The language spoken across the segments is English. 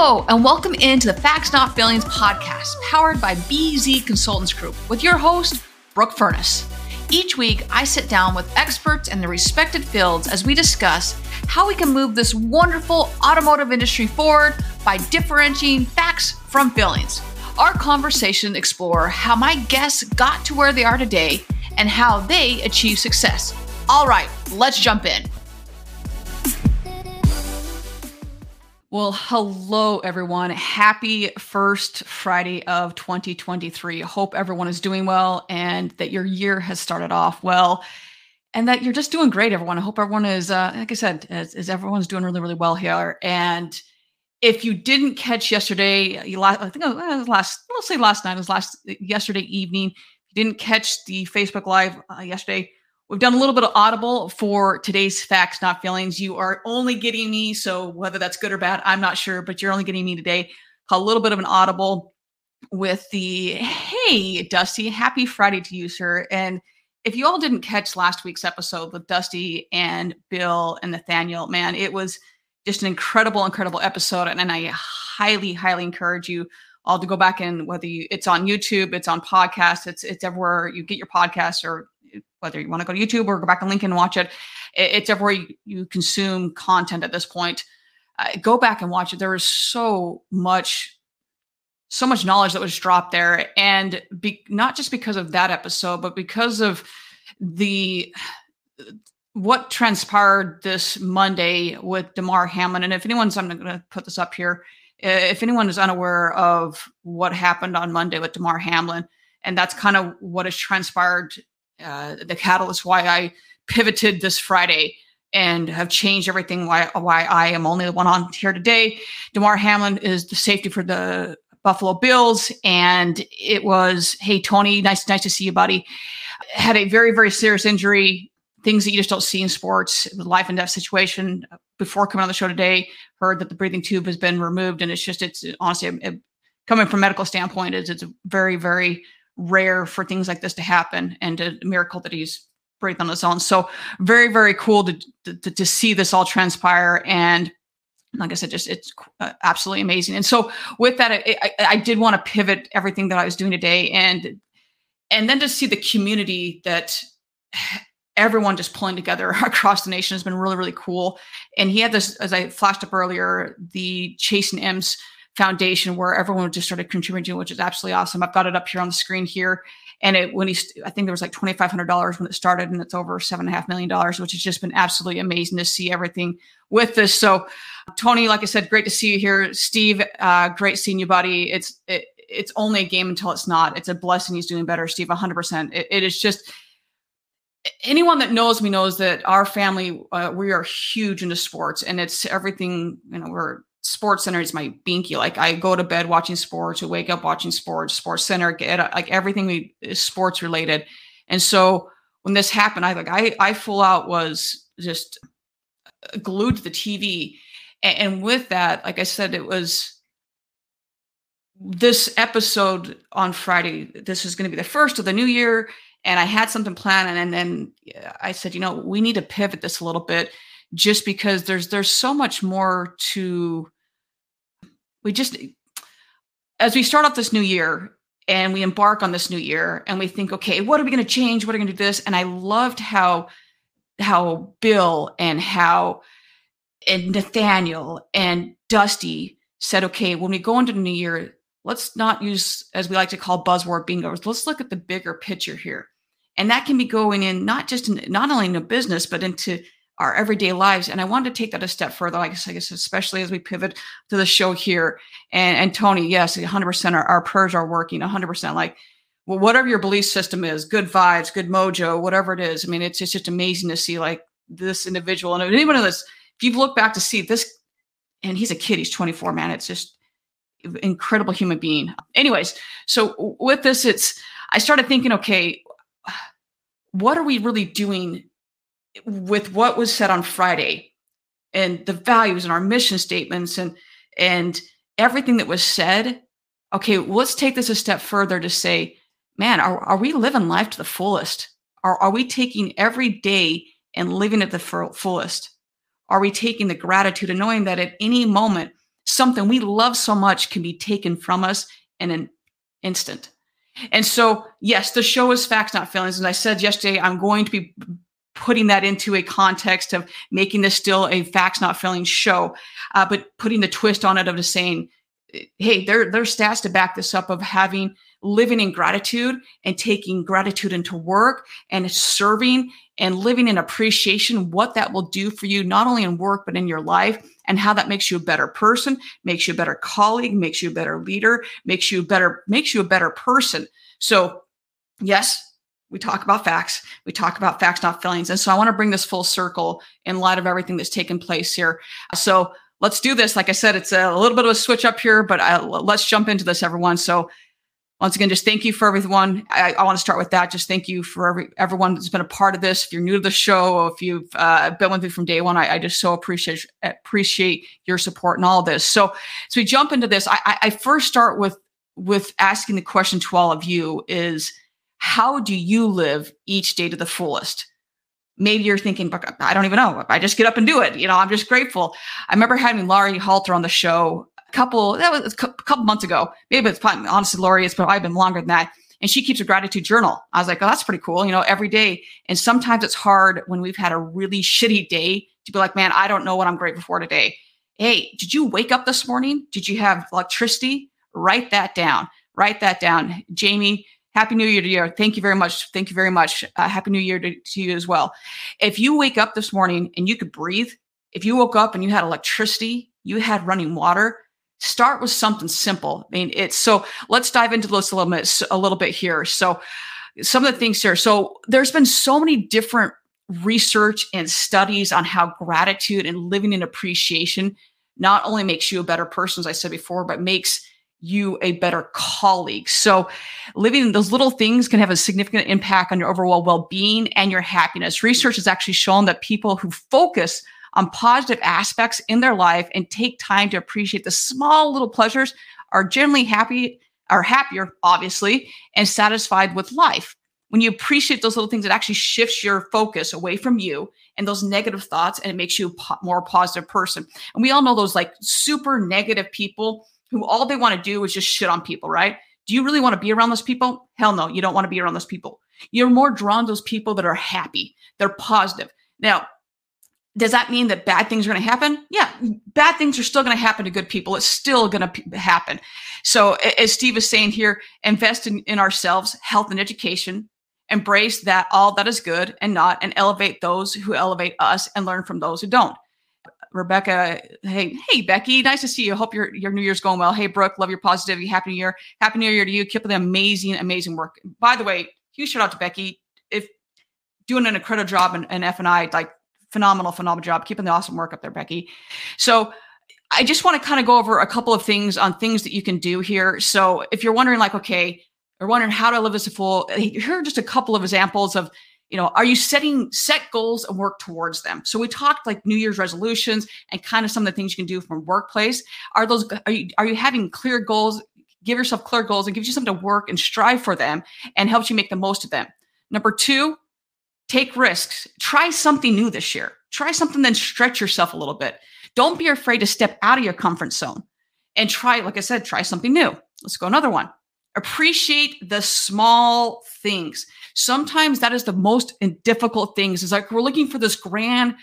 Hello, and welcome into the Facts Not Feelings podcast, powered by BZ Consultants Group, with your host, Brooke Furness. Each week, I sit down with experts in their respected fields as we discuss how we can move this wonderful automotive industry forward by differentiating facts from feelings. Our conversation explore how my guests got to where they are today and how they achieve success. All right, let's jump in. Well, hello, everyone. Happy first Friday of 2023. Hope everyone is doing well and that your year has started off well and that you're just doing great, everyone. I hope everyone is, uh, like I said, is, is everyone's doing really, really well here. And if you didn't catch yesterday, you last, I think it was last, let's say last night, it was last yesterday evening. You didn't catch the Facebook Live uh, yesterday, We've done a little bit of audible for today's facts, not feelings. You are only getting me, so whether that's good or bad, I'm not sure, but you're only getting me today. A little bit of an audible with the hey, Dusty, happy Friday to you, sir. And if you all didn't catch last week's episode with Dusty and Bill and Nathaniel, man, it was just an incredible, incredible episode. And, and I highly, highly encourage you all to go back and whether you, it's on YouTube, it's on podcast, it's it's everywhere you get your podcast or whether you want to go to YouTube or go back and link and watch it. It's everywhere you, consume content at this point. Uh, go back and watch it. There is so much, so much knowledge that was dropped there, and be, not just because of that episode, but because of the what transpired this Monday with Damar Hamlin. And if anyone's, I'm going to put this up here. If anyone is unaware of what happened on Monday with Damar Hamlin, and that's kind of what has transpired uh, the catalyst why I pivoted this Friday and have changed everything. Why why I am only the one on here today. Damar Hamlin is the safety for the Buffalo Bills, and it was hey Tony, nice nice to see you, buddy. Had a very very serious injury. Things that you just don't see in sports, life and death situation. Before coming on the show today, heard that the breathing tube has been removed, and it's just it's honestly it, coming from medical standpoint, is it's a very very rare for things like this to happen and a miracle that he's breathed on his own. So very, very cool to, to, to see this all transpire. And like I said, just it's uh, absolutely amazing. And so with that, I, I, I did want to pivot everything that I was doing today and, and then to see the community that everyone just pulling together across the nation has been really, really cool. And he had this, as I flashed up earlier, the Chasing M's foundation where everyone just started contributing, which is absolutely awesome. I've got it up here on the screen here. And it when he, I think there was like twenty five hundred dollars when it started, and it's over seven and a half million dollars, which has just been absolutely amazing to see everything with this. So, Tony, like I said, great to see you here. Steve, uh, great seeing you, buddy. It's it, it's only a game until it's not. It's a blessing he's doing better, Steve. Hundred percent. It is just anyone that knows me knows that our family uh, we are huge into sports, and it's everything. You know, we're sports center is my binky. Like i go to bed watching sports I wake up watching sports sports center get uh, like everything we, is sports related. And so when this happened i like i i full out was just uh, glued to the tv and, and with that like i said it was this episode on friday this is going to be the first of the new year and i had something planned and then i said you know we need to pivot this a little bit just because there's there's so much more to we just as we start off this new year and we embark on this new year and we think okay what are we going to change? What are we going to do this? And i loved how how bill and how and nathaniel and dusty said okay when we go into the new year let's not use as we like to call buzzword bingos let's look at the bigger picture here. And that can be going in not just in not only in a business but into our everyday lives. And I wanted to take that a step further, like I guess, especially as we pivot to the show here. And, and Tony, yes, 100% our, our prayers are working 100%. Like, well, whatever your belief system is, good vibes, good mojo, whatever it is. I mean, it's, it's just amazing to see like this individual. And anyone of this, if you've looked back to see this, and he's a kid, he's 24, man. It's just incredible human being. Anyways, so with this, it's, I started thinking, okay, what are we really doing with what was said on Friday and the values and our mission statements and and everything that was said, okay, let's take this a step further to say, man, are, are we living life to the fullest? Are, are we taking every day and living at the fullest? Are we taking the gratitude and knowing that at any moment something we love so much can be taken from us in an instant. And so, yes, the show is facts, not feelings. And I said yesterday, I'm going to be putting that into a context of making this still a facts, not feelings show, uh, but putting the twist on it of just saying, hey, there, there's stats to back this up of having living in gratitude and taking gratitude into work and serving and living in appreciation, what that will do for you, not only in work, but in your life and how that makes you a better person, makes you a better colleague, makes you a better leader, makes you better, makes you a better person. So yes, we talk about facts. We talk about facts, not feelings. And so I want to bring this full circle in light of everything that's taken place here. So let's do this. Like I said, it's a little bit of a switch up here, but I, uh, let's jump into this, everyone. So once again, just thank you for everyone. I, I, want to start with that. Just thank you for every, everyone that's been a part of this. If you're new to the show, if you've uh, been with me from day one, I, I, just so appreciate appreciate your support and all this. So, so we jump into this. I, I first start with with asking the question to all of you: Is how do you live each day to the fullest? maybe you're thinking, I don't even know. I just get up and do it. You know, I'm just grateful. I remember having Laurie Halter on the show a couple, that was a couple months ago. Maybe it's probably, honestly, Laurie, it's probably been longer than that. And she keeps a gratitude journal. I was like, oh, that's pretty cool. You know, every day. And sometimes it's hard when we've had a really shitty day to be like, man, I don't know what I'm grateful for today. Hey, did you wake up this morning? Did you have electricity? Write that down. Write that down. Jamie, Happy New Year to you. Thank you very much. Thank you very much. Uh, Happy New Year to, to you as well. If you wake up this morning and you could breathe, if you woke up and you had electricity, you had running water, start with something simple. I mean, it's so let's dive into this a little bit, a little bit here. So some of the things here. So there's been so many different research and studies on how gratitude and living in appreciation not only makes you a better person, as I said before, but makes you a better colleague. So living those little things can have a significant impact on your overall well-being and your happiness. Research has actually shown that people who focus on positive aspects in their life and take time to appreciate the small little pleasures are generally happy are happier obviously and satisfied with life when you appreciate those little things it actually shifts your focus away from you and those negative thoughts and it makes you a po- more positive person and we all know those like super negative people who all they want to do is just shit on people, right? Do you really want to be around those people? Hell no, you don't want to be around those people. You're more drawn to those people that are happy, they're positive. Now, does that mean that bad things are going to happen? Yeah, bad things are still going to happen to good people. It's still going to p- happen. So, as Steve is saying here, invest in, in ourselves, health and education, embrace that all that is good and not, and elevate those who elevate us and learn from those who don't. Rebecca, hey, hey, Becky, nice to see you. Hope your your New Year's going well. Hey, Brooke, love your positivity. Happy New Year. Happy New Year to you. Keep up the amazing, amazing work. By the way, huge shout out to Becky. If doing an incredible job in, in F and I, like phenomenal, phenomenal job. Keeping the awesome work up there, Becky. So I just want to kind of go over a couple of things on things that you can do here. So if you're wondering, like, okay, or wondering how to live as a full, here are just a couple of examples of you know are you setting set goals and work towards them? So we talked like new year's resolutions and kind of some of the things you can do from workplace. Are those are you are you having clear goals? Give yourself clear goals and gives you something to work and strive for them and helps you make the most of them. Number two take risks. Try something new this year. Try something then stretch yourself a little bit. Don't be afraid to step out of your comfort zone and try like i said try something new. Let's go another one appreciate the small things. Sometimes that is the most difficult things. Is like we're looking for this grand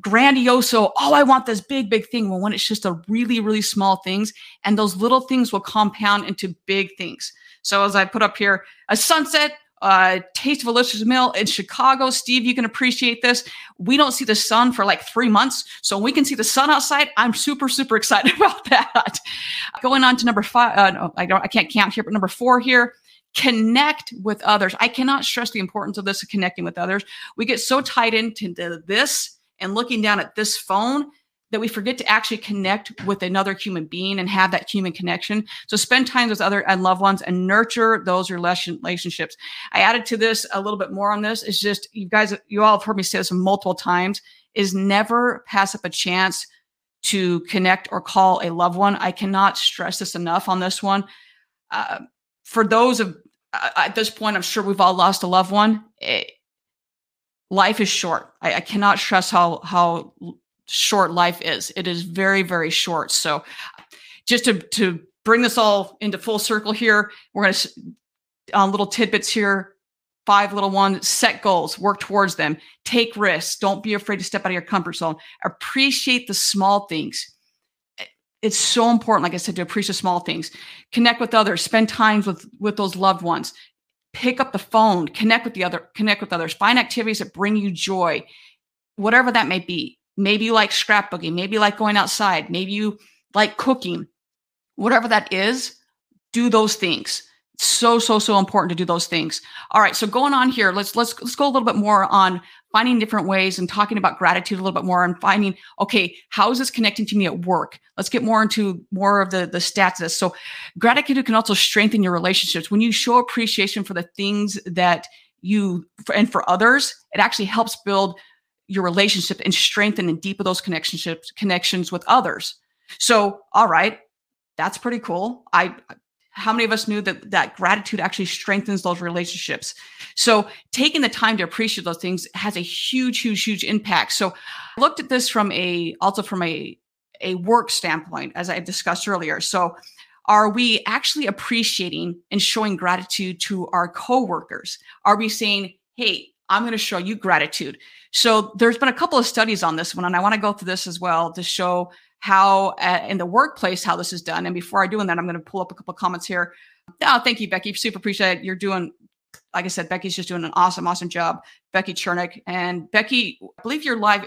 grandioso oh i want this big big thing. Well when it's just a really really small things and those little things will compound into big things. So as i put up here a sunset uh, taste of delicious meal in Chicago. Steve, you can appreciate this. We don't see the sun for like three months. So we can see the sun outside. I'm super, super excited about that. Going on to number five. Uh, no, I don't, I can't count here, but number four here connect with others. I cannot stress the importance of this of connecting with others. We get so tied into this and looking down at this phone that we forget to actually connect with another human being and have that human connection. So spend time with other and loved ones and nurture those relationships. I added to this a little bit more on this. It's just you guys, you all have heard me say this multiple times, is never pass up a chance to connect or call a loved one. I cannot stress this enough on this one. Uh, for those of uh, at this point, I'm sure we've all lost a loved one. It, life is short. I, I, cannot stress how how short life is. It is very very short. So just to, to bring this all into full circle here, we're going to uh, little tidbits here. Five little ones, set goals, work towards them, take risks. Don't be afraid to step out of your comfort zone. Appreciate the small things. It's so important, like I said, to appreciate small things. Connect with others, spend times with with those loved ones. Pick up the phone, connect with the other, connect with others. Find activities that bring you joy, whatever that may be. Maybe you like scrapbooking, maybe you like going outside, maybe you like cooking, whatever that is, do those things. So so so important to do those things. All right so going on here let's let's let's go a little bit more on finding different ways and talking about gratitude a little bit more and finding okay how is this connecting to me at work? Let's get more into more of the the stats so gratitude can also strengthen your relationships. When you show appreciation for the things that you and for others it actually helps build your relationship and strengthen and deepen those connections connections with others. So all right that's pretty cool. I how many of us knew that that gratitude actually strengthens those relationships? So taking the time to appreciate those things has a huge huge huge impact. So i looked at this from a also from a a work standpoint as i discussed earlier. So are we actually appreciating and showing gratitude to our coworkers? Are we saying hey i'm going to show you gratitude so there's been a couple of studies on this one and i want to go through this as well to show how uh, in the workplace how this is done. And before I do that, I'm going to pull up a couple of comments here. Oh, thank you, Becky. Super appreciate it. You're doing, like I said, Becky's just doing an awesome, awesome job. Becky Chernick and Becky, I believe you're live.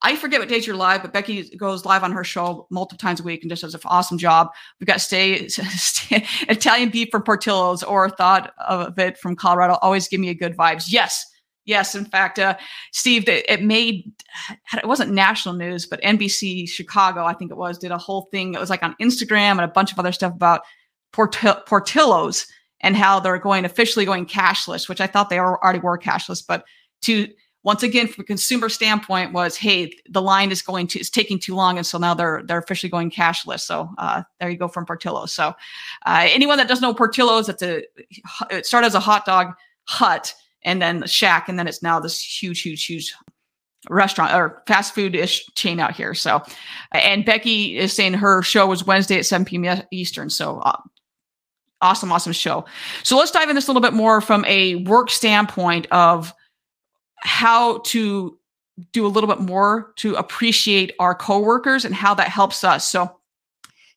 I forget what days you're live, but Becky goes live on her show multiple times a week and just does an awesome job. We've got stay, Italian beef from Portillo's or thought of it from Colorado. Always give me a good vibes. Yes, Yes, in fact, uh, Steve, it, it, made it wasn't national news, but NBC Chicago, I think it was, did a whole thing. It was like on Instagram and a bunch of other stuff about Portillo's and how they're going officially going cashless, which I thought they already were cashless, but to once again from a consumer standpoint was hey the line is going to is taking too long and so now they're they're officially going cashless. So uh, there you go from portillo's. So uh, anyone that doesn't know portillo's it's a it started as a hot dog hut and then the Shack, and then it's now this huge, huge, huge restaurant or fast food ish chain out here. So, and Becky is saying her show was Wednesday at 7 p.m. Eastern. So, uh, awesome, awesome show. So, let's dive in this a little bit more from a work standpoint of how to do a little bit more to appreciate our coworkers and how that helps us. So,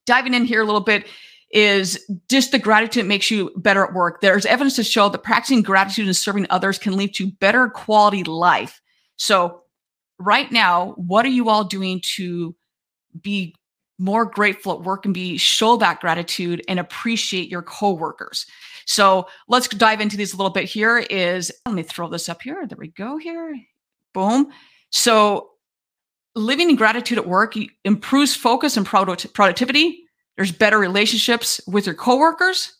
diving in here a little bit is just the gratitude makes you better at work. There's evidence to show that practicing gratitude and serving others can lead to better quality life. So, right now, what are you all doing to be more grateful at work and be show that gratitude and appreciate your coworkers? So, let's dive into these a little bit here is let me throw this up here. There we go here. Boom. So, living in gratitude at work improves focus and productivity there's better relationships with your coworkers.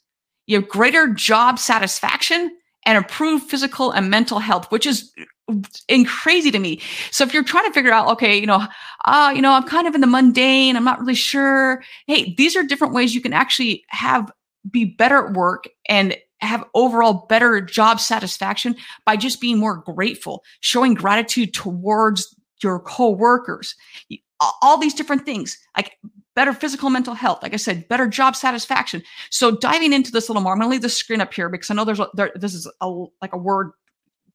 You have greater job satisfaction and improved physical and mental health, which is and crazy to me. So if you're trying to figure out, okay, you know, uh, you know, I'm kind of in the mundane, I'm not really sure. Hey, these are different ways you can actually have be better at work and have overall better job satisfaction by just being more grateful, showing gratitude towards your coworkers. All these different things. Like better physical mental health like i said better job satisfaction. So diving into this a little more i'm going to leave the screen up here because i know there's there, this is a, like a word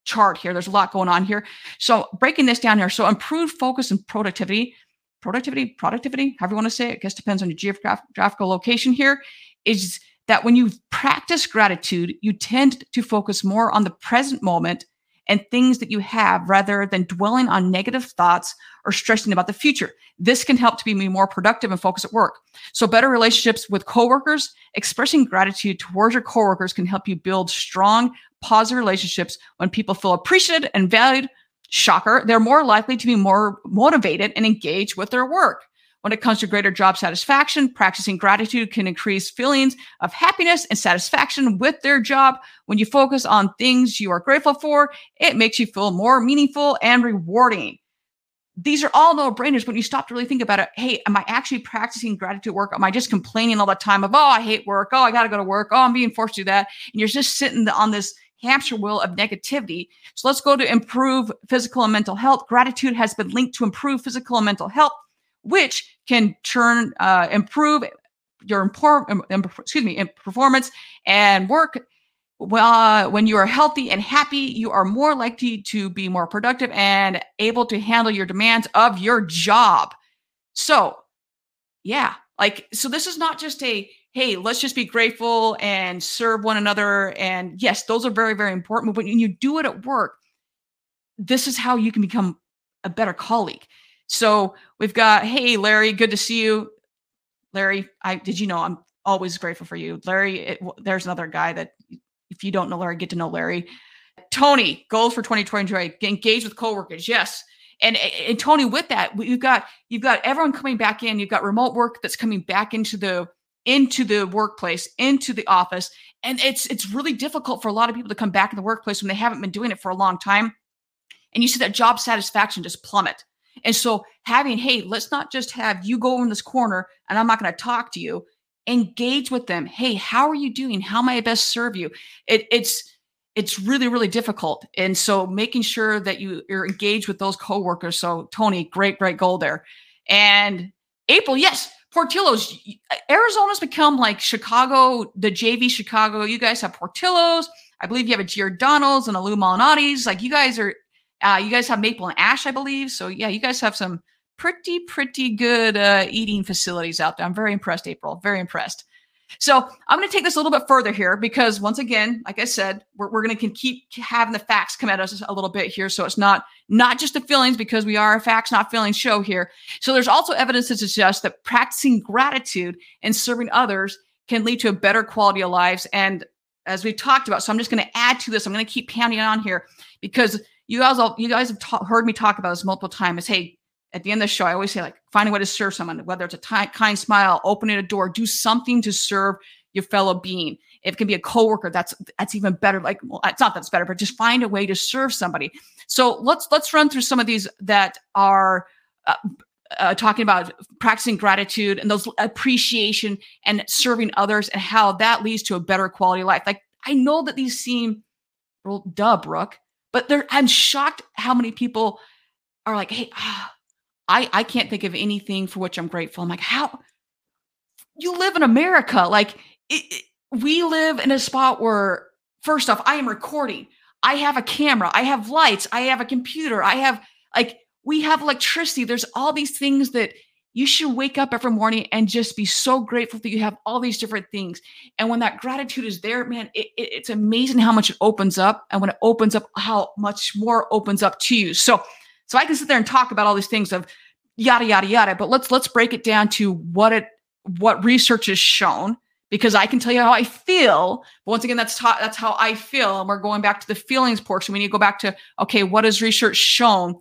chart here. There's a lot going on here. So breaking this down here so improved focus and productivity productivity productivity however you want to say it i guess depends on your geographical location here is that when you practice gratitude you tend to focus more on the present moment and things that you have rather than dwelling on negative thoughts or stressing about the future. This can help to be more productive and focused at work. So better relationships with coworkers, expressing gratitude towards your coworkers can help you build strong, positive relationships when people feel appreciated and valued. Shocker, they're more likely to be more motivated and engaged with their work. When it comes to greater job satisfaction, practicing gratitude can increase feelings of happiness and satisfaction with their job. When you focus on things you are grateful for, it makes you feel more meaningful and rewarding. These are all no brainers when you stop to really think about it. Hey, am I actually practicing gratitude work? Am I just complaining all the time of, oh, I hate work. Oh, I got to go to work. Oh, I'm being forced to do that. And you're just sitting on this hamster wheel of negativity. So let's go to improve physical and mental health. Gratitude has been linked to improve physical and mental health which can turn uh, improve your excuse me performance and work well, when you are healthy and happy, you are more likely to be more productive and able to handle your demands of your job. So, yeah, like, so this is not just a, hey, let's just be grateful and serve one another. And yes, those are very, very important. But when you do it at work, this is how you can become a better colleague. So we've got, hey, Larry, good to see you. Larry, I did you know I'm always grateful for you. Larry, it, there's another guy that if you don't know Larry, get to know Larry. Tony, goals for 2020, engage with coworkers. Yes. And, and Tony, with that, you've got you've got everyone coming back in. You've got remote work that's coming back into the into the workplace, into the office, and it's it's really difficult for a lot of people to come back in the workplace when they haven't been doing it for a long time. And you see that job satisfaction just plummet. And so having, hey, let's not just have you go in this corner and I'm not going to talk to you. Engage with them. Hey how are you doing? How may i best serve you? It, it's it's really really difficult. And so making sure that you you're engaged with those coworkers. So tony great great goal there. And april yes portillos. Arizona's become like chicago the jv chicago. You guys have portillos. I believe you have a giordano's and a lou malnati's like you guys are uh, you guys have maple and ash i believe so yeah you guys have some pretty, pretty good uh, eating facilities out there. I'm very impressed, April. Very impressed. So I'm going to take this a little bit further here because once again, like I said, we're, we're going to keep having the facts come at us a little bit here. So it's not not just the feelings because we are a facts, not feelings show here. So there's also evidence to suggest that practicing gratitude and serving others can lead to a better quality of lives. And as we've talked about, so I'm just going to add to this. I'm going to keep pounding on here because you guys all you guys have ta- heard me talk about this multiple times. Hey, at the end of the show, I always say like find a way to serve someone, whether it's a t- kind smile, opening a door, do something to serve your fellow being. If it can be a coworker, that's that's even better. Like, well, it's not that's better, but just find a way to serve somebody. So let's let's run through some of these that are uh, uh, talking about practicing gratitude and those appreciation and serving others and how that leads to a better quality life. Like I know that these seem well, duh, Brooke, but I'm shocked how many people are like, hey. Ah, I I can't think of anything for which I'm grateful. I'm like, how you live in America? Like it, it, we live in a spot where first off, I am recording. I have a camera. I have lights. I have a computer. I have like we have electricity. There's all these things that you should wake up every morning and just be so grateful that you have all these different things. And when that gratitude is there, man, it, it, it's amazing how much it opens up. And when it opens up, how much more opens up to you. So so I can sit there and talk about all these things of yada yada yada, but let's let's break it down to what it what research has shown because I can tell you how I feel. But once again, that's ta- that's how I feel, and we're going back to the feelings portion. We need to go back to okay, what has research shown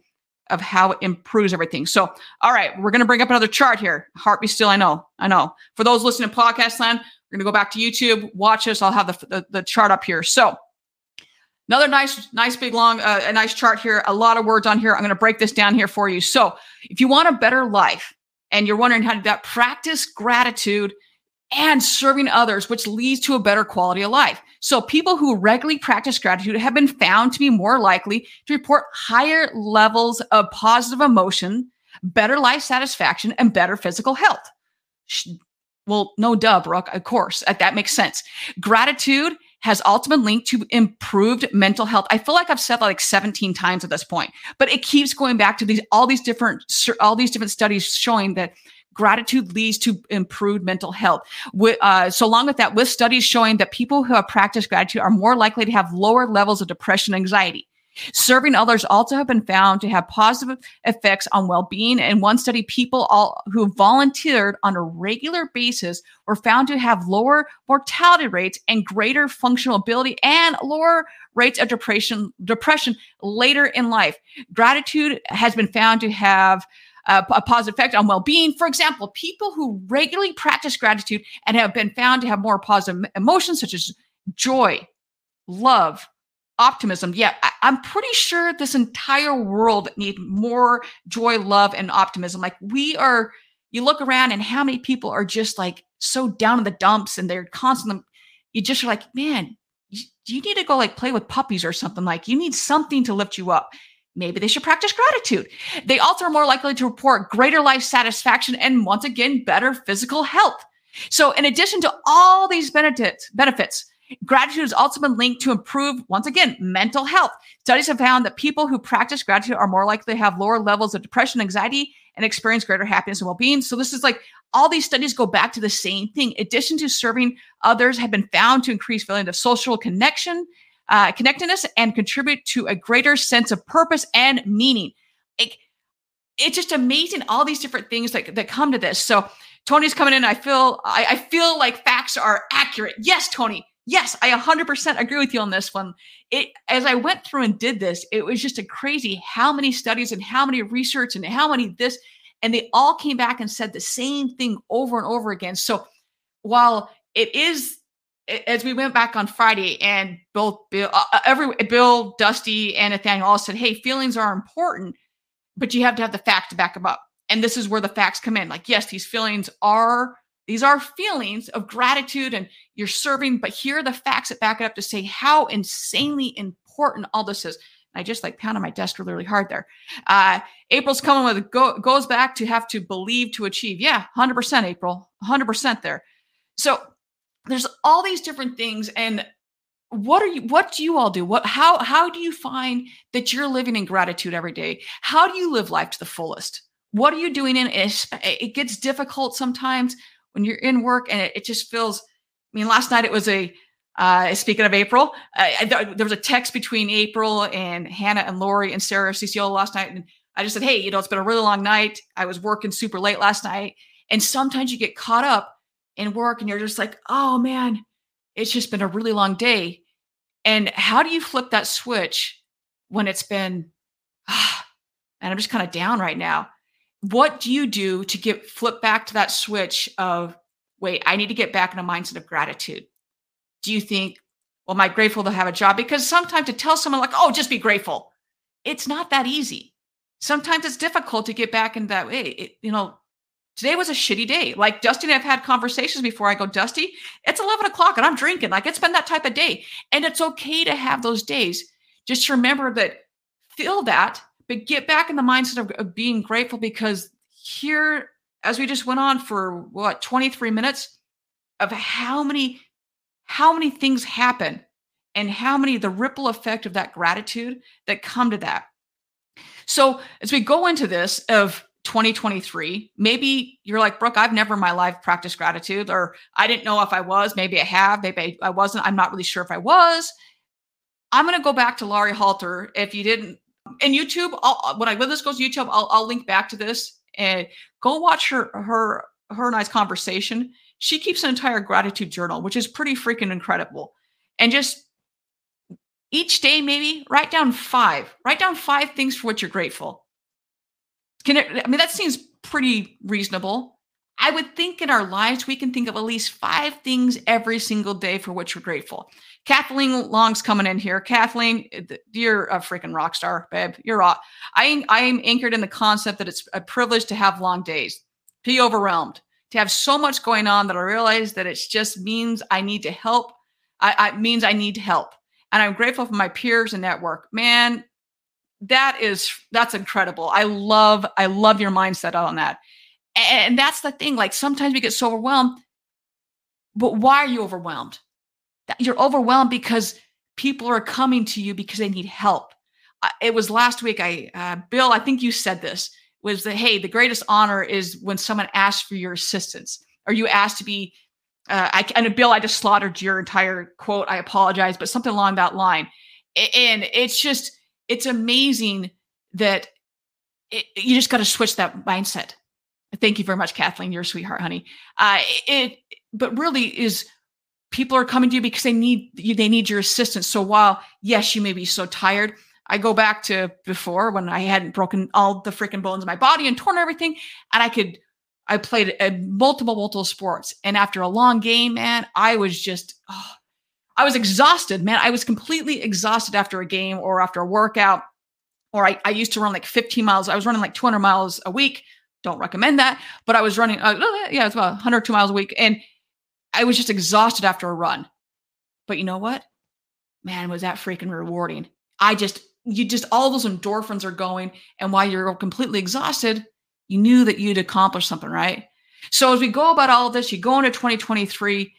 of how it improves everything? So, all right, we're going to bring up another chart here. Heart be still. I know, I know. For those listening to podcast land, we're going to go back to YouTube. Watch us. I'll have the, the, the chart up here. So, Another nice, nice big long, uh, a nice chart here. A lot of words on here. I'm going to break this down here for you. So, if you want a better life and you're wondering how to do that, practice gratitude and serving others, which leads to a better quality of life. So, people who regularly practice gratitude have been found to be more likely to report higher levels of positive emotion, better life satisfaction, and better physical health. Well, no duh, Brooke. Of course, uh, that makes sense. Gratitude has ultimately linked to improved mental health. I feel like I've said that like 17 times at this point, but it keeps going back to these all these different all these different studies showing that gratitude leads to improved mental health. With, uh, so along with that, with studies showing that people who have practiced gratitude are more likely to have lower levels of depression and anxiety. Serving others also have been found to have positive effects on well-being. In one study, people all, who volunteered on a regular basis were found to have lower mortality rates and greater functional ability and lower rates of depression, depression later in life. Gratitude has been found to have a, a positive effect on well-being. For example, people who regularly practice gratitude and have been found to have more positive emotions such as joy, love, optimism. Yeah, I, am pretty sure this entire world need more joy, love, and optimism. Like we are, you look around and how many people are just like so down in the dumps and they're constantly, you just are like, man, you need to go like play with puppies or something. Like you need something to lift you up. Maybe they should practice gratitude. They also are more likely to report greater life satisfaction and once again, better physical health. So, in addition to all these benefits, benefits, gratitude has also been linked to improve, once again, mental health. Studies have found that people who practice gratitude are more likely to have lower levels of depression, anxiety, and experience greater happiness and well-being. So, this is like all these studies go back to the same thing. In addition to serving others, have been found to increase feeling of social connection, uh, connectedness, and contribute to a greater sense of purpose and meaning. It, it's just amazing all these different things that, that come to this. So Tony's coming in. I feel I, I feel like facts are accurate. Yes, Tony. Yes, I 100% agree with you on this one. It as I went through and did this, it was just a crazy how many studies and how many research and how many this and they all came back and said the same thing over and over again. So while it is as we went back on Friday and both Bill, uh, uh, every Bill, Dusty, and Nathaniel all said, "Hey, feelings are important, but you have to have the facts to back them up." And this is where the facts come in. Like, yes, these feelings are these are feelings of gratitude, and you're serving, but here are the facts that back it up to say how insanely important all this is. I just like pounded my desk really, hard there. Uh, April's coming with go, goes back to have to believe to achieve. Yeah, 100% April, 100% there. So there's all these different things and what are you what do you all do what how how do you find that you're living in gratitude every day how do you live life to the fullest what are you doing in it gets difficult sometimes when you're in work and it, it just feels i mean last night it was a uh, speaking of April, uh, there was a text between April and Hannah and Lori and Sarah CCO last night. And I just said, Hey, you know, it's been a really long night. I was working super late last night. And sometimes you get caught up in work and you're just like, oh man, it's just been a really long day. And how do you flip that switch when it's been, ah, and I'm just kind of down right now? What do you do to get flip back to that switch of, wait, I need to get back in a mindset of gratitude? Do you think, well, am I grateful to have a job? Because sometimes to tell someone like, oh, just be grateful, it's not that easy. Sometimes it's difficult to get back in that way. It, you know, today was a shitty day. Like Dusty and I've had conversations before. I go, Dusty, it's 11 o'clock and I'm drinking. Like it's been that type of day. And it's okay to have those days. Just remember that, feel that, but get back in the mindset of, of being grateful because here, as we just went on for what, 23 minutes of how many, how many things happen and how many the ripple effect of that gratitude that come to that. So as we go into this of 2023. Maybe you're like, Brooke, I've never in my life practiced gratitude, or I didn't know if I was. Maybe I have. Maybe I wasn't. I'm not really sure if I was. I'm going to go back to Laurie Halter. If you didn't, and YouTube, I'll, uh, when I when this goes to YouTube, I'll, I'll link back to this and go watch her her her I's conversation. She keeps an entire gratitude journal, which is pretty freaking incredible. And just each day, maybe write down five. Write down five things for which you're grateful can it, I mean, that seems pretty reasonable. I would think in our lives, we can think of at least five things every single day for which we're grateful. Kathleen Long's coming in here. Kathleen, you're a freaking rock star, babe. You're rock. I, I am anchored in the concept that it's a privilege to have long days, to be overwhelmed, to have so much going on that I realize that it just means I need to help. I, I means I need to help. And I'm grateful for my peers and network. Man, that is that's incredible. I love I love your mindset on that. And that's the thing. Like sometimes we get so overwhelmed, but why are you overwhelmed? You're overwhelmed because people are coming to you because they need help. It was last week. I uh, Bill, I think you said this was that hey, the greatest honor is when someone asks for your assistance, or you asked to be. Uh, I and Bill, I just slaughtered your entire quote. I apologize, but something along that line. And it's just it's amazing that it, you just got to switch that mindset. Thank you very much, Kathleen. You're a sweetheart, honey. Uh, it, but really is people are coming to you because they need you, they need your assistance. So while yes, you may be so tired, I go back to before when I hadn't broken all the freaking bones in my body and torn everything, and I could I played multiple multiple sports, and after a long game, man, I was just oh, I was exhausted, man. I was completely exhausted after a game or after a workout. Or I, I used to run like 15 miles. I was running like 200 miles a week. Don't recommend that, but I was running, uh, yeah, it's about 102 miles a week. And I was just exhausted after a run. But you know what? Man, was that freaking rewarding. I just, you just, all those endorphins are going. And while you're completely exhausted, you knew that you'd accomplished something, right? So as we go about all of this, you go into 2023,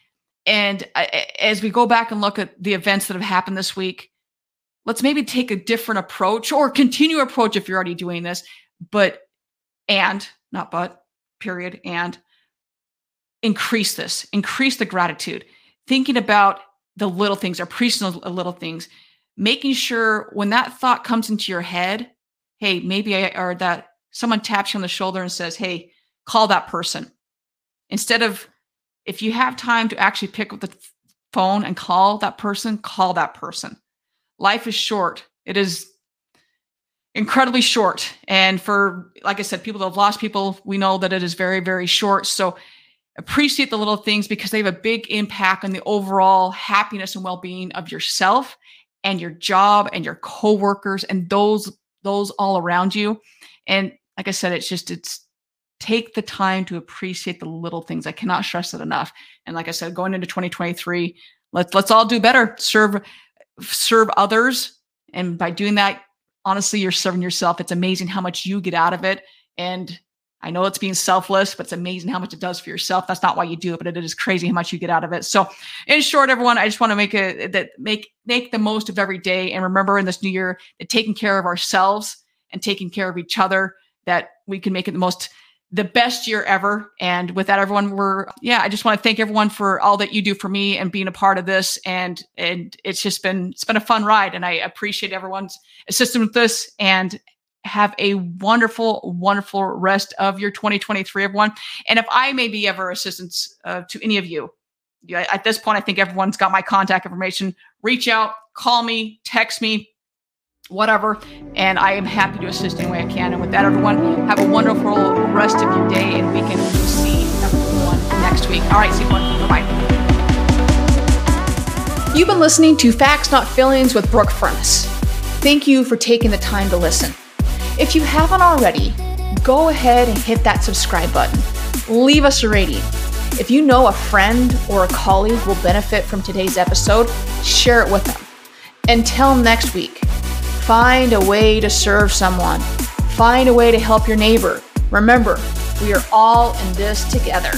and as we go back and look at the events that have happened this week, let's maybe take a different approach or continue approach if you're already doing this, but and not but period and increase this, increase the gratitude, thinking about the little things, appreciating the little things, making sure when that thought comes into your head, hey, maybe I, or that someone taps you on the shoulder and says, hey, call that person. Instead of, if you have time to actually pick up the phone and call that person, call that person. Life is short. It is incredibly short. And for, like I said, people that have lost people, we know that it is very, very short. So appreciate the little things because they have a big impact on the overall happiness and well-being of yourself and your job and your coworkers and those those all around you. And like I said, it's just it's take the time to appreciate the little things. I cannot stress it enough. And like I said, going into 2023, let's let's all do better. Serve serve others. And by doing that, honestly, you're serving yourself. It's amazing how much you get out of it. And I know it's being selfless, but it's amazing how much it does for yourself. That's not why you do it, but it is crazy how much you get out of it. So, in short, everyone, I just want to make it that make make the most of every day, and remember in this new year that taking care of ourselves and taking care of each other, that we can make it the most the best year ever. And with that, everyone, we're yeah, I just want to thank everyone for all that you do for me and being a part of this. And and it's just been it's been a fun ride, and I appreciate everyone's assistance with this. And have a wonderful, wonderful rest of your 2023, everyone. And if I may be ever assistance uh, to any of you, at this point, I think everyone's got my contact information. Reach out, call me, text me, whatever. And I am happy to assist any way I can. And with that, everyone, have a wonderful rest of your day and weekend. We'll see everyone next week. All right, see you. Bye bye. You've been listening to Facts Not Feelings with Brooke Furness. Thank you for taking the time to listen. If you haven't already, go ahead and hit that subscribe button. Leave us a rating. If you know a friend or a colleague will benefit from today's episode, share it with them. Until next week, find a way to serve someone. Find a way to help your neighbor. Remember, we are all in this together.